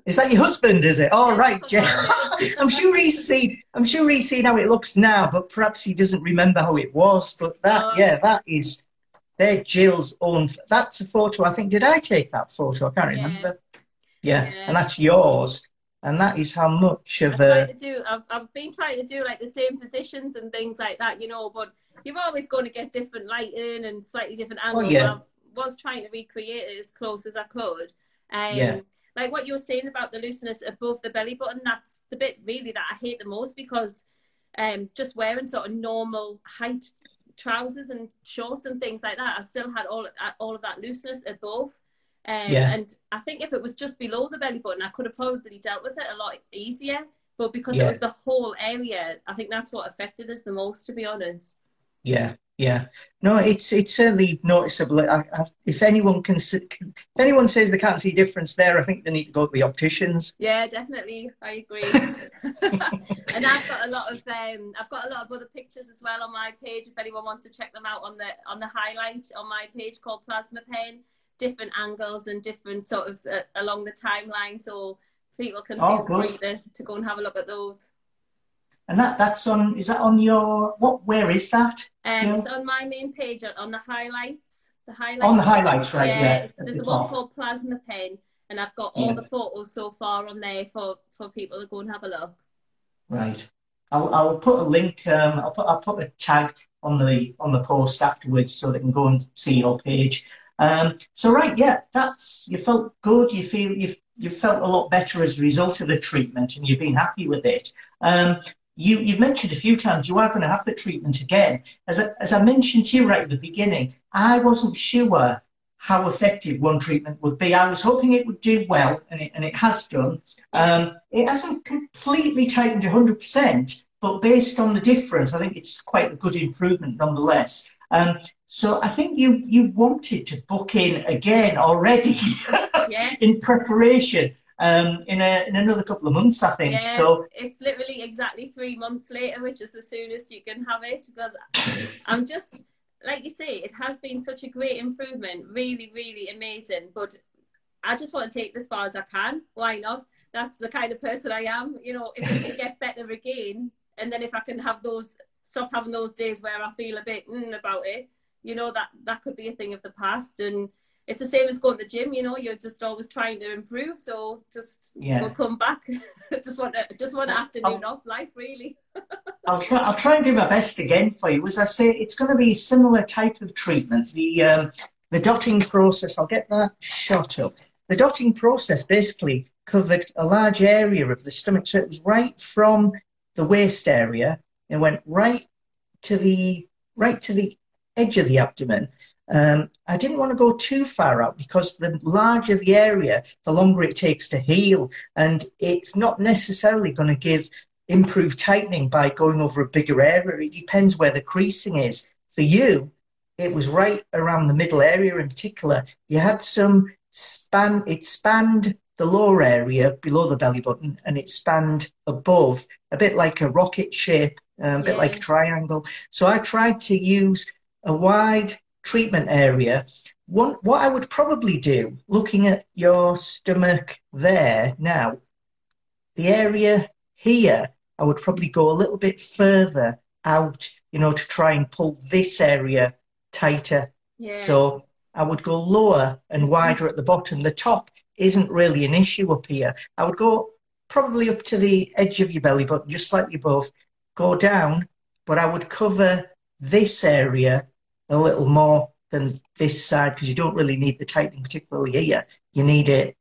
is that your husband? Is it? All oh, right. I'm sure he's seen. I'm sure he's seen how it looks now, but perhaps he doesn't remember how it was. But that, oh. yeah, that is. They're Jill's own. That's a photo. I think. Did I take that photo? I can't remember. Yeah, yeah. and that's yours and that is how much of a. do, I've, I've been trying to do like the same positions and things like that, you know, but you're always going to get different lighting and slightly different oh, angles. yeah. I was trying to recreate it as close as I could. Um, yeah. Like what you were saying about the looseness above the belly button, that's the bit really that I hate the most because um, just wearing sort of normal height trousers and shorts and things like that, I still had all all of that looseness above. Um, yeah. And I think if it was just below the belly button, I could have probably dealt with it a lot easier. But because yeah. it was the whole area, I think that's what affected us the most, to be honest. Yeah, yeah. No, it's it's certainly noticeable. I, I, if anyone can, if anyone says they can't see difference there, I think they need to go to the opticians. Yeah, definitely. I agree. and I've got a lot of um, I've got a lot of other pictures as well on my page. If anyone wants to check them out on the on the highlight on my page called Plasma Pen different angles and different sort of uh, along the timeline, so people can oh, feel good. free to, to go and have a look at those. And that that's on is that on your what where is that? Um, it's on my main page on the highlights. The highlights. On the highlights, right? Yeah. yeah there's the one called Plasma Pen, and I've got all yeah. the photos so far on there for for people to go and have a look. Right. I'll I'll put a link. Um, I'll put I'll put a tag on the on the post afterwards so they can go and see your page. Um, so right, yeah, that's you felt good. You feel you've you felt a lot better as a result of the treatment, and you've been happy with it. Um, you, you've mentioned a few times you are going to have the treatment again. As I, as I mentioned to you right at the beginning, I wasn't sure how effective one treatment would be. I was hoping it would do well, and it, and it has done. Um, it hasn't completely tightened 100%, but based on the difference, I think it's quite a good improvement nonetheless. Um, so I think you you've wanted to book in again already yeah. in preparation um, in a, in another couple of months, I think. Yeah, so it's literally exactly three months later, which is the soonest you can have it. Because I'm just like you say, it has been such a great improvement, really, really amazing. But I just want to take this as far as I can. Why not? That's the kind of person I am. You know, if it can get better again, and then if I can have those, stop having those days where I feel a bit mm, about it, you know, that that could be a thing of the past. And it's the same as going to the gym. You know, you're just always trying to improve. So just yeah. we'll come back. just want to, just one afternoon I'll, off life, really. I'll try. I'll try and do my best again for you. As I say, it's going to be a similar type of treatment. The um, the dotting process. I'll get that shot up. The dotting process basically covered a large area of the stomach, so it was right from the waist area. It went right to the right to the edge of the abdomen um, I didn't want to go too far out because the larger the area, the longer it takes to heal. And it's not necessarily going to give improved tightening by going over a bigger area. It depends where the creasing is. For you, it was right around the middle area in particular. You had some span, it spanned the lower area below the belly button and it spanned above, a bit like a rocket shape, um, a bit yeah. like a triangle. So I tried to use a wide treatment area, what, what I would probably do, looking at your stomach there now, the area here, I would probably go a little bit further out, you know, to try and pull this area tighter. Yeah. So I would go lower and mm-hmm. wider at the bottom. The top isn't really an issue up here. I would go probably up to the edge of your belly button, just slightly above, go down, but I would cover this area a little more than this side because you don't really need the tightening, particularly here. You need it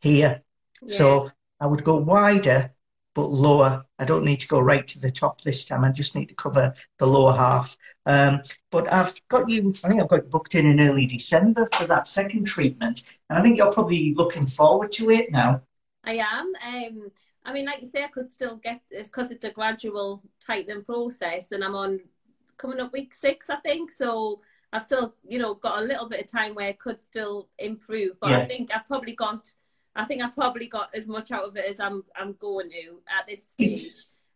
here. Yeah. So I would go wider but lower. I don't need to go right to the top this time. I just need to cover the lower half. Um, but I've got you, I think I've got you booked in in early December for that second treatment. And I think you're probably looking forward to it now. I am. Um, I mean, like you say, I could still get because it's a gradual tightening process, and I'm on coming up week six, I think. So I've still, you know, got a little bit of time where I could still improve. But yeah. I think I've probably got, I think I've probably got as much out of it as I'm, I'm going to at this stage.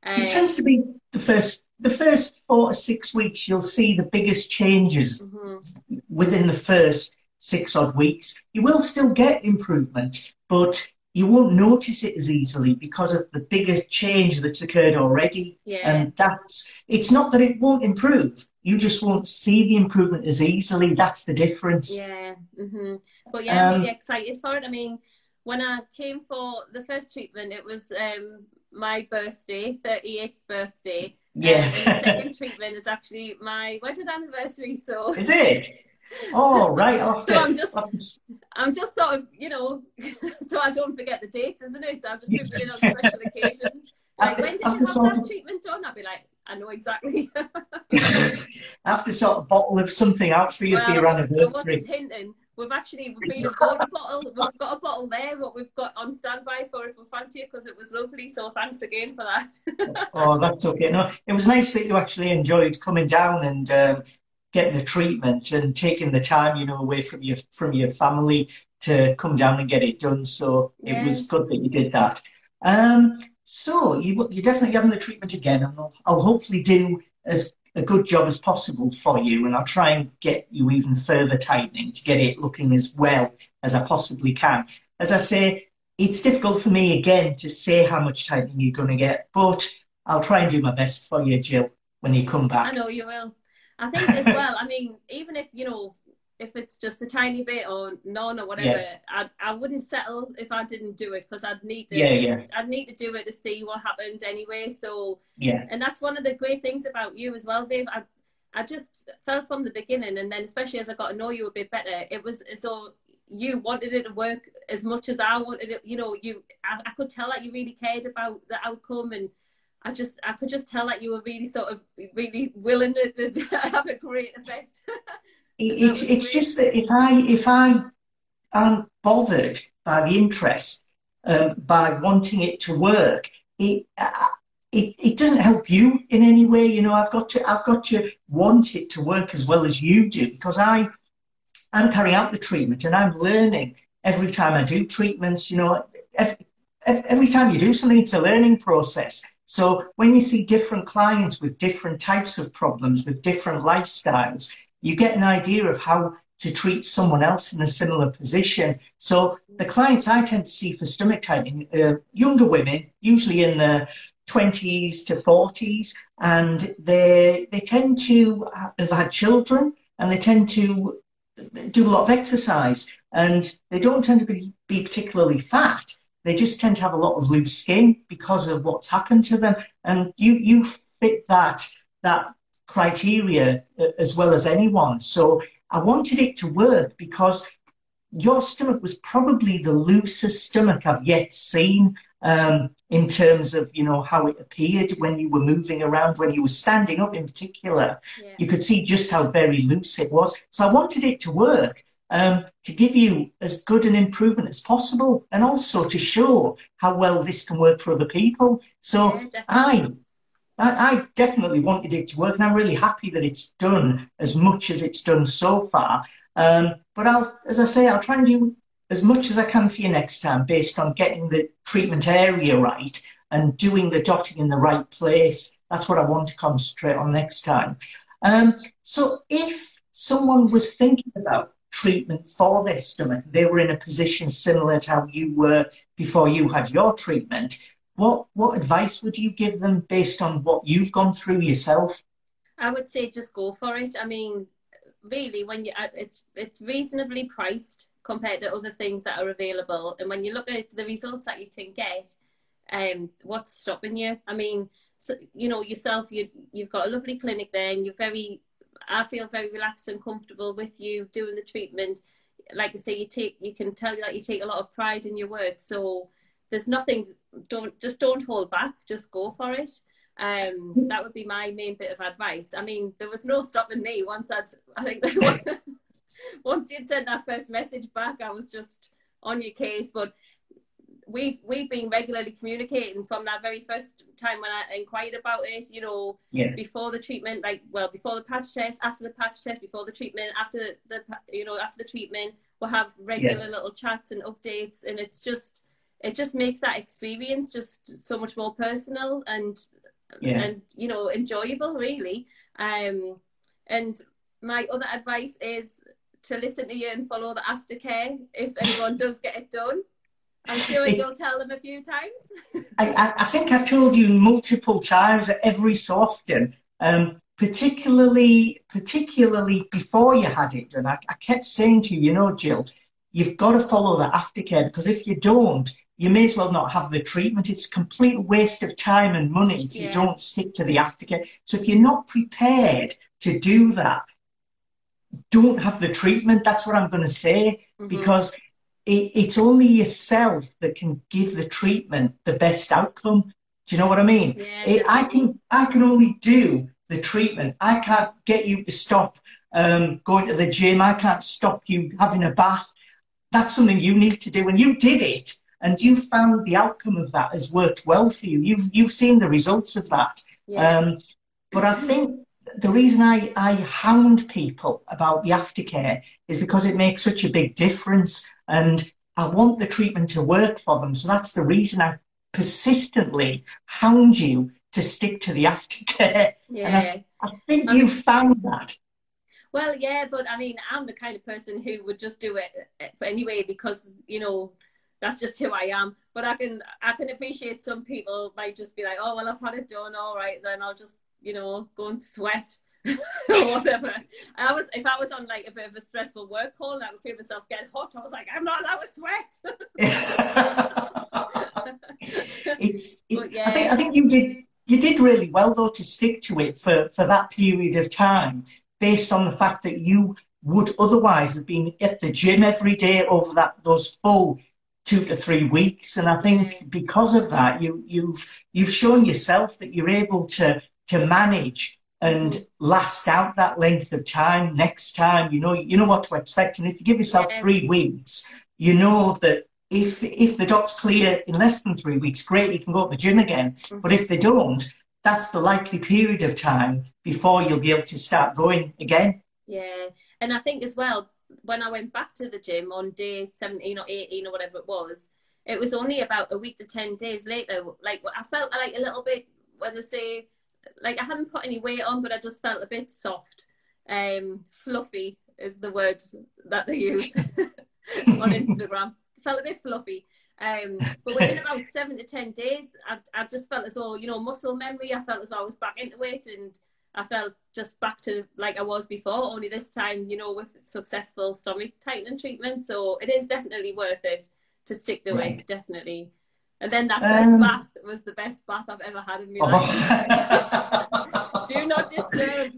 Um, it tends to be the first, the first four to six weeks. You'll see the biggest changes mm-hmm. within the first six odd weeks. You will still get improvement, but you won't notice it as easily because of the bigger change that's occurred already. Yeah. And that's, it's not that it won't improve. You just won't see the improvement as easily. That's the difference. Yeah. Mm-hmm. But yeah, I'm really um, excited for it. I mean, when I came for the first treatment, it was um, my birthday, 38th birthday. Yeah. Um, the second treatment is actually my wedding anniversary. So is it? Oh right. so I'm just, I'm just sort of, you know, so I don't forget the dates, isn't it? I'm just putting in on special occasions. Like, when did you have that of, treatment done? I'd be like, I know exactly. I have to sort of bottle of something out for you well, for your anniversary. I wasn't hinting. We've actually we've been a bottle. We've got a bottle there. What we've got on standby for if we fancy it because it was lovely. So thanks again for that. oh, that's okay. No, it was nice that you actually enjoyed coming down and um, get the treatment and taking the time, you know, away from your from your family to come down and get it done. So yeah. it was good that you did that. Um, so you you're definitely having the treatment again, and I'll, I'll hopefully do as a good job as possible for you, and I'll try and get you even further tightening to get it looking as well as I possibly can. As I say, it's difficult for me again to say how much tightening you're going to get, but I'll try and do my best for you, Jill, when you come back. I know you will. I think as well. I mean, even if you know, if it's just a tiny bit or none or whatever, yeah. I I wouldn't settle if I didn't do it because I'd need to. Yeah, yeah. I'd need to do it to see what happened anyway. So yeah, and that's one of the great things about you as well, Dave. I I just felt from the beginning, and then especially as I got to know you a bit better, it was so you wanted it to work as much as I wanted it. You know, you I, I could tell that you really cared about the outcome and I just I could just tell that you were really sort of really willing to, to have a great effect. it's it's great. just that if I if I am bothered by the interest, um, by wanting it to work, it, uh, it it doesn't help you in any way. You know, I've got to I've got to want it to work as well as you do because I I'm carrying out the treatment and I'm learning every time I do treatments. You know, every, every time you do something, it's a learning process. So when you see different clients with different types of problems, with different lifestyles, you get an idea of how to treat someone else in a similar position. So the clients I tend to see for stomach tightening are younger women, usually in their 20s to 40s, and they they tend to have had children and they tend to do a lot of exercise and they don't tend to be, be particularly fat they just tend to have a lot of loose skin because of what's happened to them. And you you fit that that criteria uh, as well as anyone. So I wanted it to work because your stomach was probably the loosest stomach I've yet seen um, in terms of you know how it appeared when you were moving around, when you were standing up in particular. Yeah. You could see just how very loose it was. So I wanted it to work um, to give you as good an improvement as possible and also to show how well this can work for other people. So yeah, I, I, I definitely wanted it to work and I'm really happy that it's done as much as it's done so far. Um, but I'll, as I say, I'll try and do as much as I can for you next time based on getting the treatment area right and doing the dotting in the right place. That's what I want to concentrate on next time. Um, so if someone was thinking about treatment for their stomach, they were in a position similar to how you were before you had your treatment. What what advice would you give them based on what you've gone through yourself? I would say just go for it. I mean, really, when you it's it's reasonably priced compared to other things that are available, and when you look at the results that you can get, um, what's stopping you? I mean, so, you know yourself, you you've got a lovely clinic there, and you're very I feel very relaxed and comfortable with you doing the treatment. Like I say, you take you can tell that you take a lot of pride in your work. So there's nothing. Don't just don't hold back. Just go for it. Um, that would be my main bit of advice. I mean, there was no stopping me once I'd. I think once you'd sent that first message back, I was just on your case. But we've we've been regularly communicating from that very first time when I inquired about it. You know, yeah. before the treatment, like well, before the patch test, after the patch test, before the treatment, after the you know after the treatment, we'll have regular yeah. little chats and updates, and it's just it just makes that experience just so much more personal and yeah. and you know enjoyable, really. Um, and my other advice is to listen to you and follow the aftercare if anyone does get it done. I'm sure it's, you'll tell them a few times. I, I, think I told you multiple times, every so often, um, particularly particularly before you had it done. I, I kept saying to you, you know, Jill, you've got to follow the aftercare because if you don't, you may as well not have the treatment. It's a complete waste of time and money if you don't stick to the aftercare. So if you're not prepared to do that, don't have the treatment. That's what I'm going to say mm-hmm. because it, it's only yourself that can give the treatment the best outcome. Do you know what I mean? Yeah, it, I can I can only do the treatment. I can't get you to stop um, going to the gym. I can't stop you having a bath. That's something you need to do. And you did it, and you found the outcome of that has worked well for you. You've you've seen the results of that. Yeah. Um, but I think the reason I, I hound people about the aftercare is because it makes such a big difference and I want the treatment to work for them. So that's the reason I persistently hound you to stick to the aftercare. Yeah. And I, I think I you found that. Well, yeah, but I mean, I'm the kind of person who would just do it eh, anyway because, you know, that's just who I am. But I can I can appreciate some people might just be like, oh well, I've had it done, all right, then I'll just you know, go and sweat or whatever. I was if I was on like a bit of a stressful work call and I would feel myself get hot, I was like, I'm not allowed to sweat. it's it, yeah. I think I think you did you did really well though to stick to it for, for that period of time based on the fact that you would otherwise have been at the gym every day over that those full two to three weeks. And I think mm. because of that, you, you've you've shown yourself that you're able to to manage and last out that length of time next time. You know you know what to expect. And if you give yourself three weeks, you know that if if the dot's clear in less than three weeks, great, you can go to the gym again. Mm-hmm. But if they don't, that's the likely period of time before you'll be able to start going again. Yeah, and I think as well when I went back to the gym on day 17 or 18 or whatever it was, it was only about a week to 10 days later. Like, I felt like a little bit, when they say, like, I hadn't put any weight on, but I just felt a bit soft. Um, fluffy is the word that they use on Instagram. felt a bit fluffy. Um, but within about seven to 10 days, I, I just felt as though, you know, muscle memory, I felt as though I was back into it and I felt just back to like I was before, only this time, you know, with successful stomach tightening treatment. So it is definitely worth it to stick to right. it, definitely. And then that first um, bath was the best bath I've ever had in my oh. life. Do not disturb.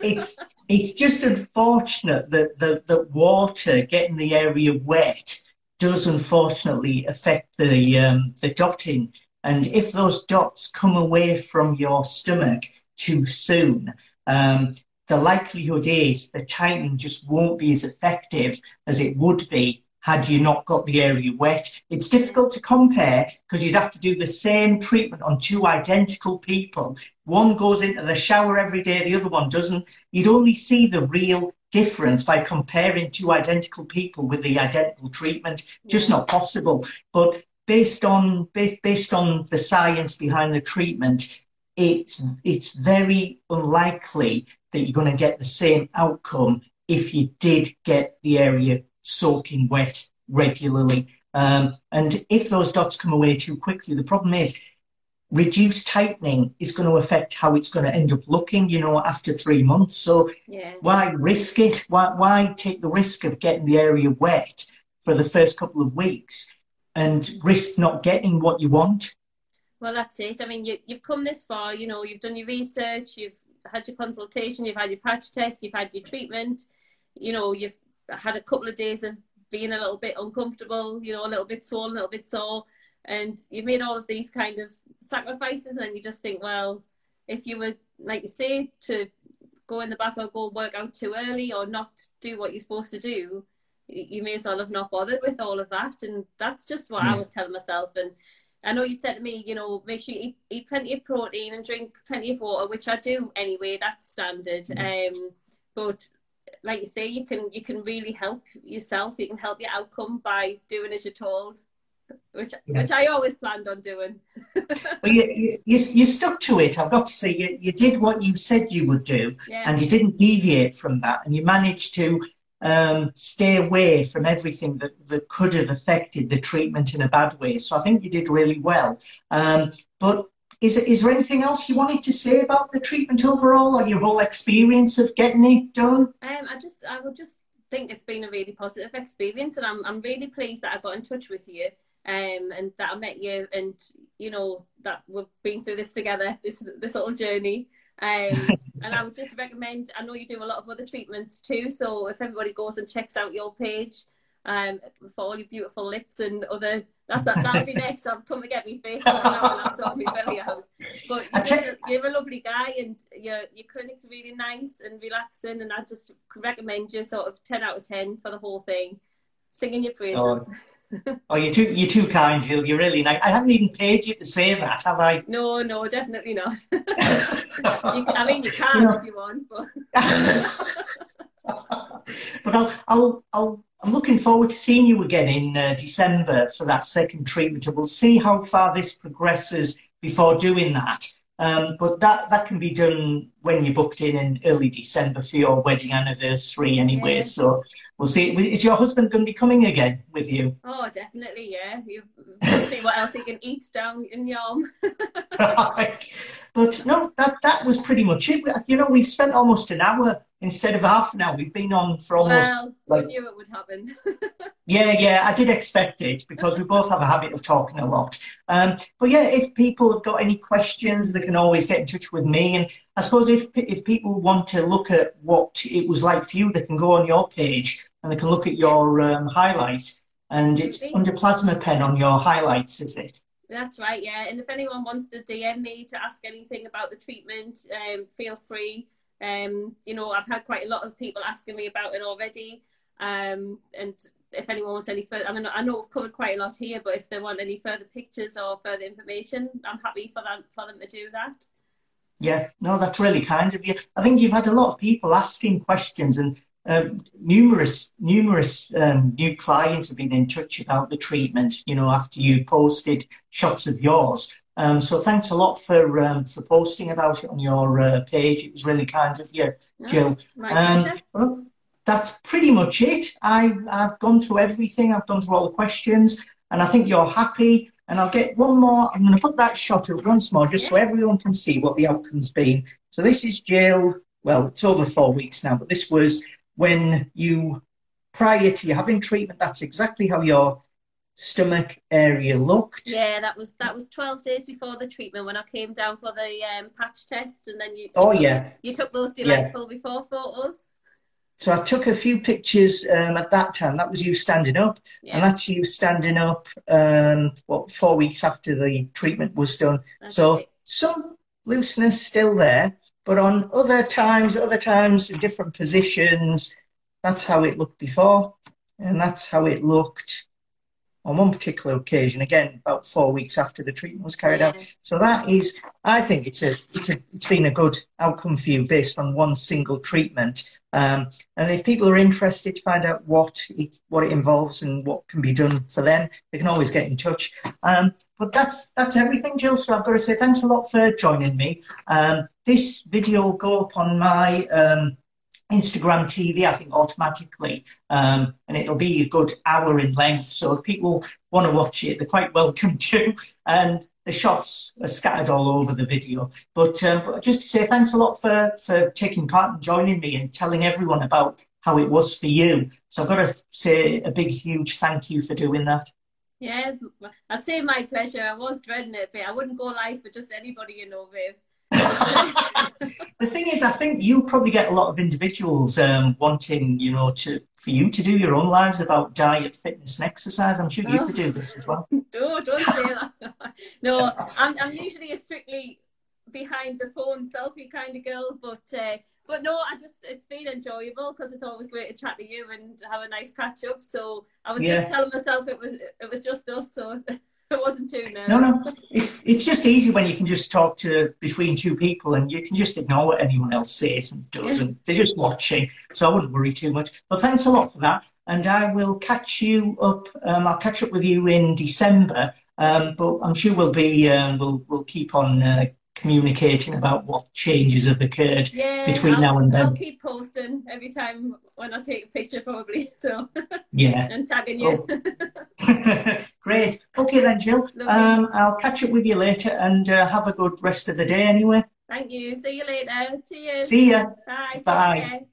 it's it's just unfortunate that the, the water getting the area wet does unfortunately affect the um, the dotting. And if those dots come away from your stomach, too soon, um, the likelihood is the tightening just won't be as effective as it would be had you not got the area wet. It's difficult to compare because you'd have to do the same treatment on two identical people. One goes into the shower every day, the other one doesn't. You'd only see the real difference by comparing two identical people with the identical treatment. Just not possible. But based on based, based on the science behind the treatment, it's it's very unlikely that you're going to get the same outcome if you did get the area soaking wet regularly. Um, and if those dots come away too quickly, the problem is reduced tightening is going to affect how it's going to end up looking, you know, after three months. So yeah. why risk it? Why, why take the risk of getting the area wet for the first couple of weeks and risk not getting what you want? Well, that's it. I mean, you, you've come this far, you know, you've done your research, you've had your consultation, you've had your patch test, you've had your treatment, you know, you've had a couple of days of being a little bit uncomfortable, you know, a little bit swollen, a little bit sore, and you've made all of these kind of sacrifices, and you just think, well, if you were, like you say, to go in the bath or go work out too early or not do what you're supposed to do, you may as well have not bothered with all of that. And that's just what mm. I was telling myself. And I know you said to me, you know, make sure you eat, eat, plenty of protein and drink plenty of water, which I do anyway. That's standard. Mm-hmm. Um, but like you say, you can you can really help yourself. You can help your outcome by doing as you're told, which yeah. which I always planned on doing. well, you, you, you stuck to it. I've got to say, you, you did what you said you would do, yeah. and you didn't deviate from that, and you managed to um, stay away from everything that, that could have affected the treatment in a bad way. So I think you did really well. Um, but is, is there anything else you wanted to say about the treatment overall or your whole experience of getting it done? Um, I just, I would just think it's been a really positive experience, and I'm, I'm really pleased that I got in touch with you. Um, and that I met you, and you know that we've been through this together, this this little journey. Um, and I would just recommend, I know you do a lot of other treatments too, so if everybody goes and checks out your page um, for all your beautiful lips and other, that's that'll be next. I've come and get me face now and I've sorted my belly out. But you're, a, you're a lovely guy and your, your clinic's really nice and relaxing and I just recommend you sort of 10 out of 10 for the whole thing. Singing your praises. Oh oh, you're too you're too kind, Jill. You're really nice. I haven't even paid you to say that, have I? No, no, definitely not. you, I mean, you can you know, if you want, but. but I'll, I'll, I'll, I'm looking forward to seeing you again in uh, December for that second treatment, and we'll see how far this progresses before doing that. Um, but that, that can be done when you're booked in in early December for your wedding anniversary anyway. Yeah. So we'll see. Is your husband going to be coming again with you? Oh, definitely, yeah. You see what else he can eat down in Yarm. right. But no, that, that was pretty much it. You know, we've spent almost an hour instead of half an hour. We've been on for almost. Well, like, knew it would happen. yeah, yeah, I did expect it because we both have a habit of talking a lot. Um, but yeah, if people have got any questions, they can always get in touch with me. And I suppose if if people want to look at what it was like for you, they can go on your page and they can look at your um, highlight and it's under plasma pen on your highlights, is it? That's right, yeah. And if anyone wants to DM me to ask anything about the treatment, um, feel free. Um, you know, I've had quite a lot of people asking me about it already. Um, and if anyone wants any further, I mean, I know we've covered quite a lot here, but if they want any further pictures or further information, I'm happy for them for them to do that. Yeah, no, that's really kind of you. I think you've had a lot of people asking questions, and uh, numerous numerous um, new clients have been in touch about the treatment. You know, after you posted shots of yours. Um, so thanks a lot for um, for posting about it on your uh, page. It was really kind of you, Jill. Um, well, that's pretty much it. I, I've gone through everything. I've gone through all the questions, and I think you're happy. And I'll get one more. I'm going to put that shot up once more, just so everyone can see what the outcome's been. So this is Jill. Well, it's over four weeks now, but this was when you, prior to you having treatment, that's exactly how your stomach area looked. Yeah, that was that was 12 days before the treatment when I came down for the um, patch test, and then you. Oh yeah. You took those delightful yeah. before photos. So I took a few pictures um, at that time. That was you standing up, yeah. and that's you standing up. Um, what four weeks after the treatment was done. That's so right. some looseness still there, but on other times, other times different positions, that's how it looked before, and that's how it looked on one particular occasion, again about four weeks after the treatment was carried out. So that is, I think it's a, it's a, it's been a good outcome for you based on one single treatment. Um, and if people are interested to find out what it, what it involves and what can be done for them, they can always get in touch. Um, but that's that's everything, Jill. So I've got to say thanks a lot for joining me. Um, this video will go up on my um, Instagram TV, I think, automatically. Um, and it'll be a good hour in length. So if people want to watch it, they're quite welcome to. And the shots are scattered all over the video. But, um, but just to say thanks a lot for, for taking part and joining me and telling everyone about how it was for you. So I've got to say a big, huge thank you for doing that. Yeah, I'd say my pleasure. I was dreading it, but I wouldn't go live for just anybody you know, Viv. The thing is, I think you'll probably get a lot of individuals um, wanting, you know, to for you to do your own lives about diet, fitness, and exercise. I'm sure you oh. could do this as well. No, don't say that. no, I'm, I'm usually a strictly behind the phone selfie kind of girl, but uh, but no, I just it's been enjoyable because it's always great to chat to you and have a nice catch up. So I was yeah. just telling myself it was it was just us, so it wasn't too nervous. No, no. It, it's just easy when you can just talk to between two people and you can just ignore what anyone else says and does, and they're just watching. So I wouldn't worry too much. But thanks a lot for that, and I will catch you up. Um, I'll catch up with you in December. Um, but I'm sure we'll be um, we'll we'll keep on uh, communicating about what changes have occurred yeah, between I'll, now and then. I'll keep posting every time when I take a picture, probably. So yeah, and tagging you. Oh. Great. Okay then, Jill. Um, I'll catch up with you later, and uh, have a good rest of the day. Anyway. Thank you. See you later. Cheers. See ya. Bye. Bye.